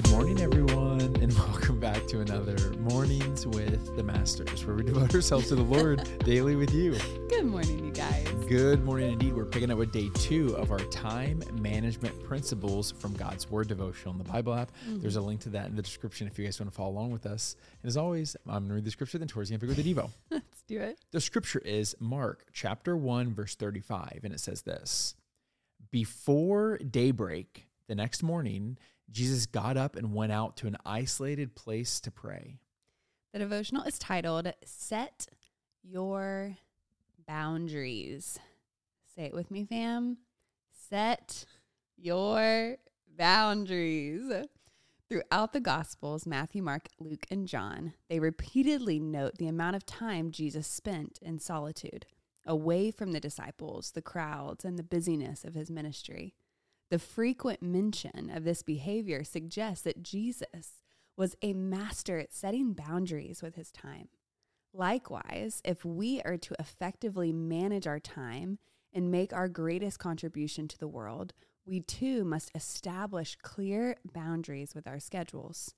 Good morning, everyone, and welcome back to another Mornings with the Masters, where we devote ourselves to the Lord daily with you. Good morning, you guys. Good morning, indeed. We're picking up with day two of our time management principles from God's Word devotional in the Bible app. Mm-hmm. There's a link to that in the description if you guys want to follow along with us. And as always, I'm going to read the scripture, then towards the end, with the Devo. Let's do it. The scripture is Mark chapter 1, verse 35, and it says this Before daybreak the next morning, Jesus got up and went out to an isolated place to pray. The devotional is titled Set Your Boundaries. Say it with me, fam. Set your boundaries. Throughout the Gospels, Matthew, Mark, Luke, and John, they repeatedly note the amount of time Jesus spent in solitude, away from the disciples, the crowds, and the busyness of his ministry. The frequent mention of this behavior suggests that Jesus was a master at setting boundaries with his time. Likewise, if we are to effectively manage our time and make our greatest contribution to the world, we too must establish clear boundaries with our schedules.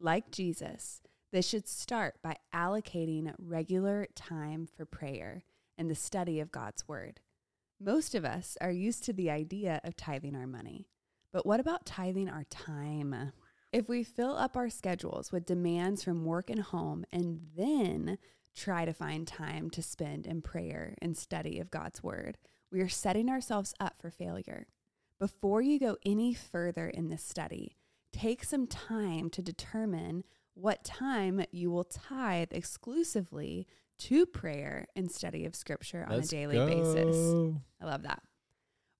Like Jesus, this should start by allocating regular time for prayer and the study of God's Word. Most of us are used to the idea of tithing our money, but what about tithing our time? If we fill up our schedules with demands from work and home and then try to find time to spend in prayer and study of God's Word, we are setting ourselves up for failure. Before you go any further in this study, take some time to determine what time you will tithe exclusively to prayer and study of Scripture on Let's a daily go. basis. I love that.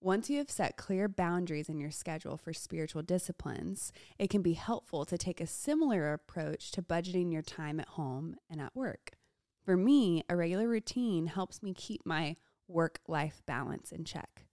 Once you have set clear boundaries in your schedule for spiritual disciplines, it can be helpful to take a similar approach to budgeting your time at home and at work. For me, a regular routine helps me keep my work life balance in check.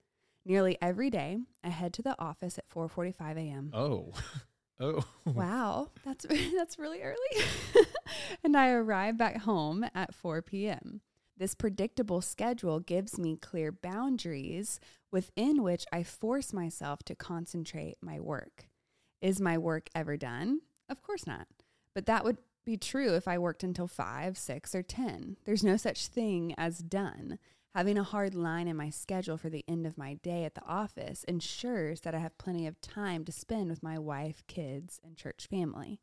Nearly every day, I head to the office at 4:45 a.m. Oh, oh. Wow, that's that's really early. and I arrive back home at 4 p.m. This predictable schedule gives me clear boundaries within which I force myself to concentrate my work. Is my work ever done? Of course not. But that would be true if I worked until 5, 6, or 10. There's no such thing as done. Having a hard line in my schedule for the end of my day at the office ensures that I have plenty of time to spend with my wife, kids, and church family.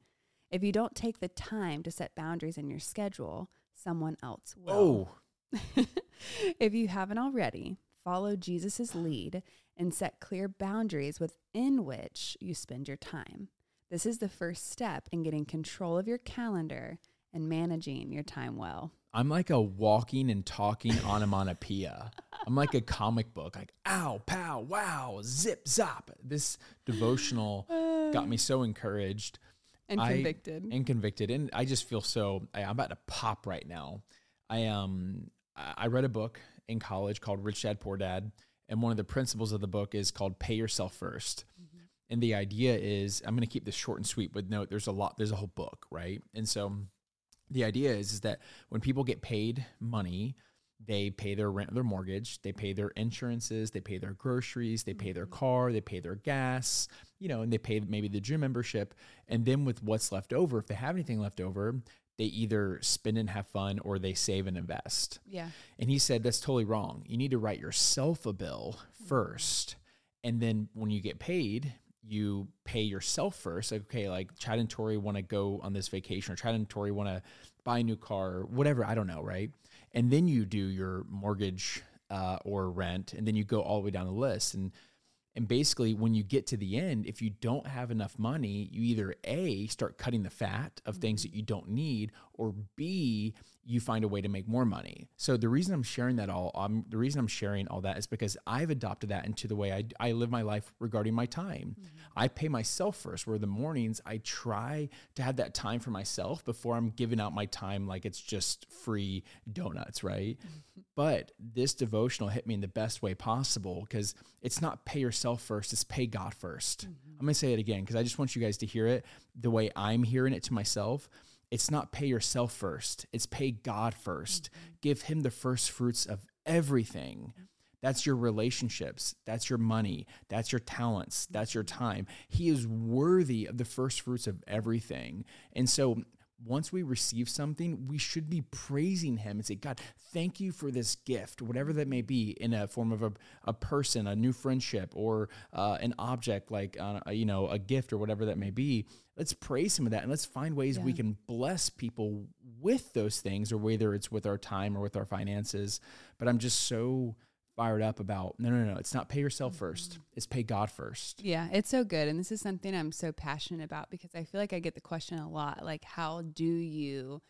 If you don't take the time to set boundaries in your schedule, someone else will. Oh, if you haven't already, follow Jesus' lead and set clear boundaries within which you spend your time. This is the first step in getting control of your calendar and managing your time well. I'm like a walking and talking onomatopoeia. I'm like a comic book, like ow, pow, wow, zip, zop. This devotional got me so encouraged And I- convicted. and convicted, and I just feel so. I, I'm about to pop right now. I um, I read a book in college called Rich Dad Poor Dad, and one of the principles of the book is called "Pay Yourself 1st And the idea is, I'm going to keep this short and sweet, but note there's a lot. There's a whole book, right? And so, the idea is is that when people get paid money, they pay their rent, their mortgage, they pay their insurances, they pay their groceries, they pay their mm-hmm. car, they pay their gas, you know, and they pay maybe the gym membership. And then with what's left over, if they have anything left over, they either spend and have fun or they save and invest. yeah. And he said that's totally wrong. You need to write yourself a bill mm-hmm. first. And then when you get paid, you pay yourself first. Like, okay, like Chad and Tori want to go on this vacation or Chad and Tori want to buy a new car or whatever. I don't know, right? And then you do your mortgage uh, or rent, and then you go all the way down the list. And and basically, when you get to the end, if you don't have enough money, you either A, start cutting the fat of things that mm-hmm. you don't need, or B, you find a way to make more money. So the reason I'm sharing that all, um, the reason I'm sharing all that is because I've adopted that into the way I, I live my life regarding my time. Mm-hmm. I pay myself first, where the mornings I try to have that time for myself before I'm giving out my time like it's just free donuts, right? Mm-hmm. But this devotional hit me in the best way possible because it's not pay yourself first, it's pay God 1st mm-hmm. I'm going to say it again because I just want you guys to hear it the way I'm hearing it to myself. It's not pay yourself first, it's pay God 1st mm-hmm. Give Him the first fruits of everything That's your relationships. That's your money. That's your talents. That's your mm-hmm. time. He is worthy of the first fruits of everything. And so once we receive something, we should be praising Him and say, God, thank you for this gift, whatever that may be, in a form of a, a person, a new friendship, or uh, an object like, uh, you know, a gift or whatever that may be. Let's praise Him with that and let's find ways yeah. we can bless people with those things, or whether it's with our time or with our finances. But I'm just so fired up about no no no it's not pay yourself first mm-hmm. it's pay god first. Yeah it's so good and this is something i'm so passionate about because i feel like i get the question a lot like how do you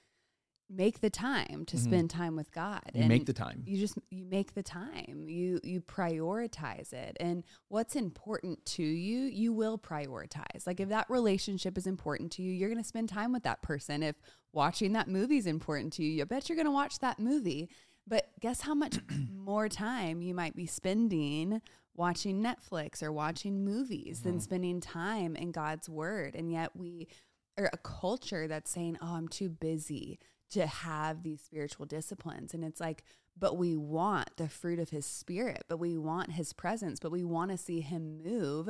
make the time to mm-hmm. spend time with god? You and make the time. you just you make the time you you prioritize it and what's important to you you will prioritize. Like if that relationship is important to you you're going to spend time with that person. If watching that movie is important to you i bet you're going to watch that movie but guess how much more time you might be spending watching Netflix or watching movies mm-hmm. than spending time in God's word. And yet we are a culture that's saying, oh, I'm too busy to have these spiritual disciplines. And it's like, but we want the fruit of his spirit, but we want his presence, but we want to see him move.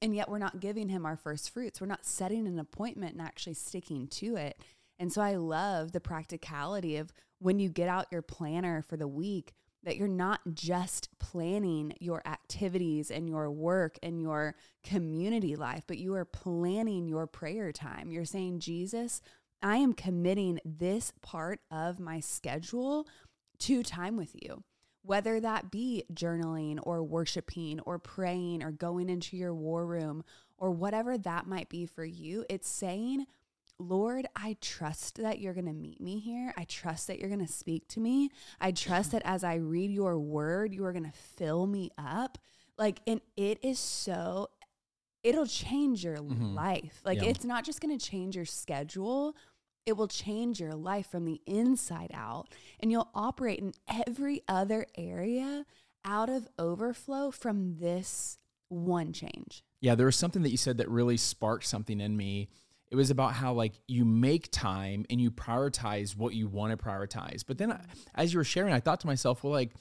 And yet we're not giving him our first fruits. We're not setting an appointment and actually sticking to it. And so I love the practicality of when you get out your planner for the week, that you're not just planning your activities and your work and your community life, but you are planning your prayer time. You're saying, Jesus, I am committing this part of my schedule to time with you, whether that be journaling or worshiping or praying or going into your war room or whatever that might be for you. It's saying, Lord, I trust that you're going to meet me here. I trust that you're going to speak to me. I trust that as I read your word, you are going to fill me up. Like, and it is so, it'll change your mm-hmm. life. Like, yeah. it's not just going to change your schedule, it will change your life from the inside out. And you'll operate in every other area out of overflow from this one change. Yeah, there was something that you said that really sparked something in me it was about how like you make time and you prioritize what you want to prioritize but then as you were sharing i thought to myself well like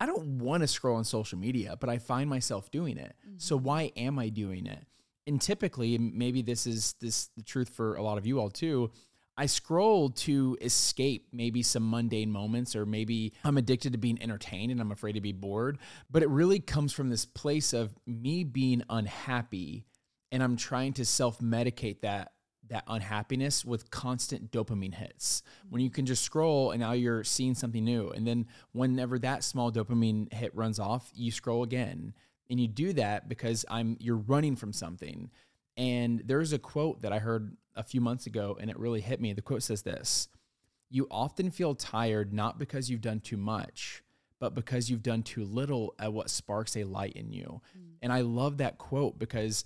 i don't want to scroll on social media but i find myself doing it mm-hmm. so why am i doing it and typically maybe this is this the truth for a lot of you all too I scroll to escape maybe some mundane moments, or maybe I'm addicted to being entertained and I'm afraid to be bored. But it really comes from this place of me being unhappy and I'm trying to self medicate that that unhappiness with constant dopamine hits. When you can just scroll and now you're seeing something new. And then whenever that small dopamine hit runs off, you scroll again. And you do that because I'm you're running from something. And there's a quote that I heard a few months ago and it really hit me. The quote says this You often feel tired not because you've done too much, but because you've done too little at what sparks a light in you. Mm. And I love that quote because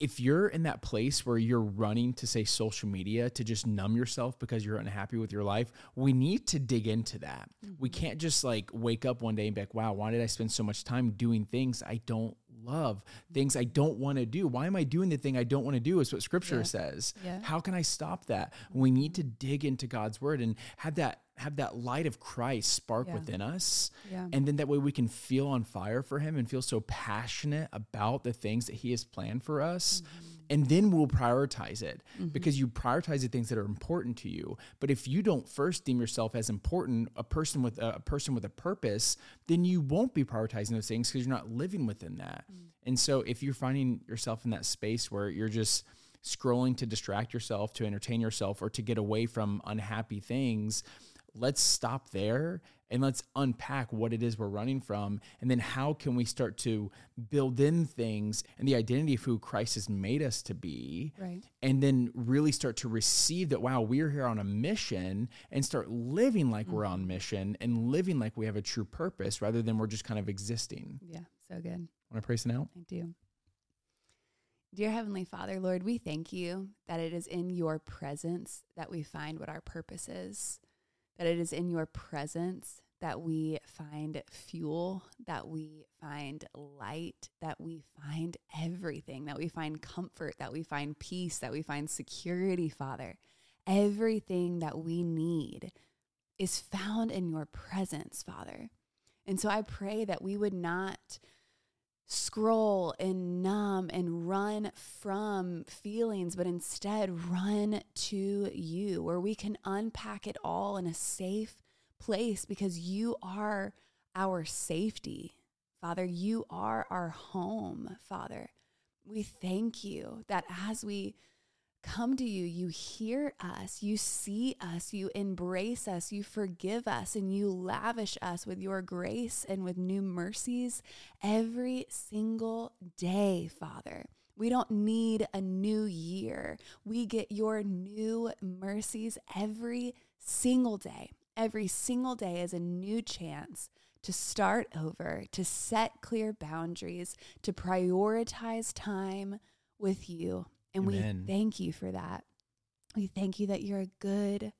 if you're in that place where you're running to say social media to just numb yourself because you're unhappy with your life, we need to dig into that. Mm-hmm. We can't just like wake up one day and be like, wow, why did I spend so much time doing things I don't love, things I don't want to do? Why am I doing the thing I don't want to do? Is what scripture yeah. says. Yeah. How can I stop that? We need to dig into God's word and have that have that light of Christ spark yeah. within us. Yeah. And then that way we can feel on fire for him and feel so passionate about the things that he has planned for us. Mm-hmm. And then we'll prioritize it mm-hmm. because you prioritize the things that are important to you. But if you don't first deem yourself as important, a person with a, a person with a purpose, then you won't be prioritizing those things because you're not living within that. Mm-hmm. And so if you're finding yourself in that space where you're just scrolling to distract yourself, to entertain yourself, or to get away from unhappy things, let's stop there and let's unpack what it is we're running from and then how can we start to build in things and the identity of who christ has made us to be right. and then really start to receive that wow we're here on a mission and start living like mm-hmm. we're on mm-hmm. mission and living like we have a true purpose rather than we're just kind of existing yeah so good want to pray some out i do Dear Heavenly Father, Lord, we thank you that it is in your presence that we find what our purpose is that it is in your presence that we find fuel, that we find light, that we find everything, that we find comfort, that we find peace, that we find security, Father. Everything that we need is found in your presence, Father. And so I pray that we would not scroll and numb and run from feelings, but instead run to you where we can unpack it all in a safe place because you are our safety. Father, you are our home, Father. We thank you that as we come to you, you hear us, you see us, you embrace us, you forgive us, and you lavish us with your grace and with new mercies every single day, Father. We don't need a new year. We get your new mercies every single day. Every single day is a new chance to start over, to set clear boundaries, to prioritize time with you. And Amen. we thank you for that. We thank you that you're a good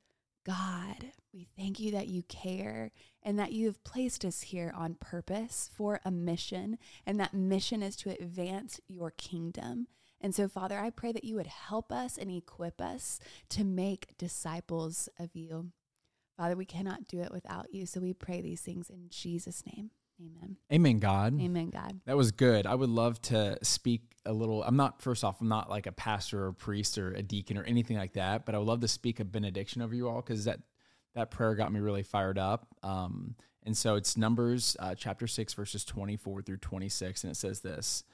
God. We thank you that you care and that you have placed us here on purpose for a mission, and that mission is to advance your kingdom. And so, Father, I pray that you would help us and equip us to make disciples of you. Father, we cannot do it without you. So we pray these things in Jesus' name. Amen. Amen, God. Amen, God. That was good. I would love to speak a little. I'm not, first off, I'm not like a pastor or a priest or a deacon or anything like that, but I would love to speak a benediction over you all because that, that prayer got me really fired up. Um, and so it's Numbers uh, chapter 6, verses 24 through 26. And it says this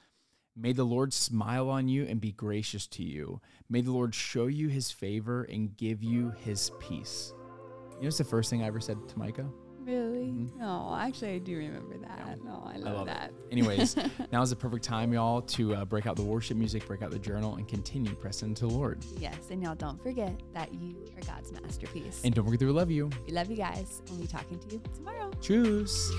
May the Lord smile on you and be gracious to you. May the Lord show you his favor and give you his peace. You know, it's the first thing I ever said to Micah. Mm-hmm. Oh, actually, I do remember that. Yeah. Oh, I love, I love that. It. Anyways, now is the perfect time, y'all, to uh, break out the worship music, break out the journal, and continue pressing to the Lord. Yes, and y'all don't forget that you are God's masterpiece. And don't forget that we love you. We love you guys, and we'll be talking to you tomorrow. Cheers.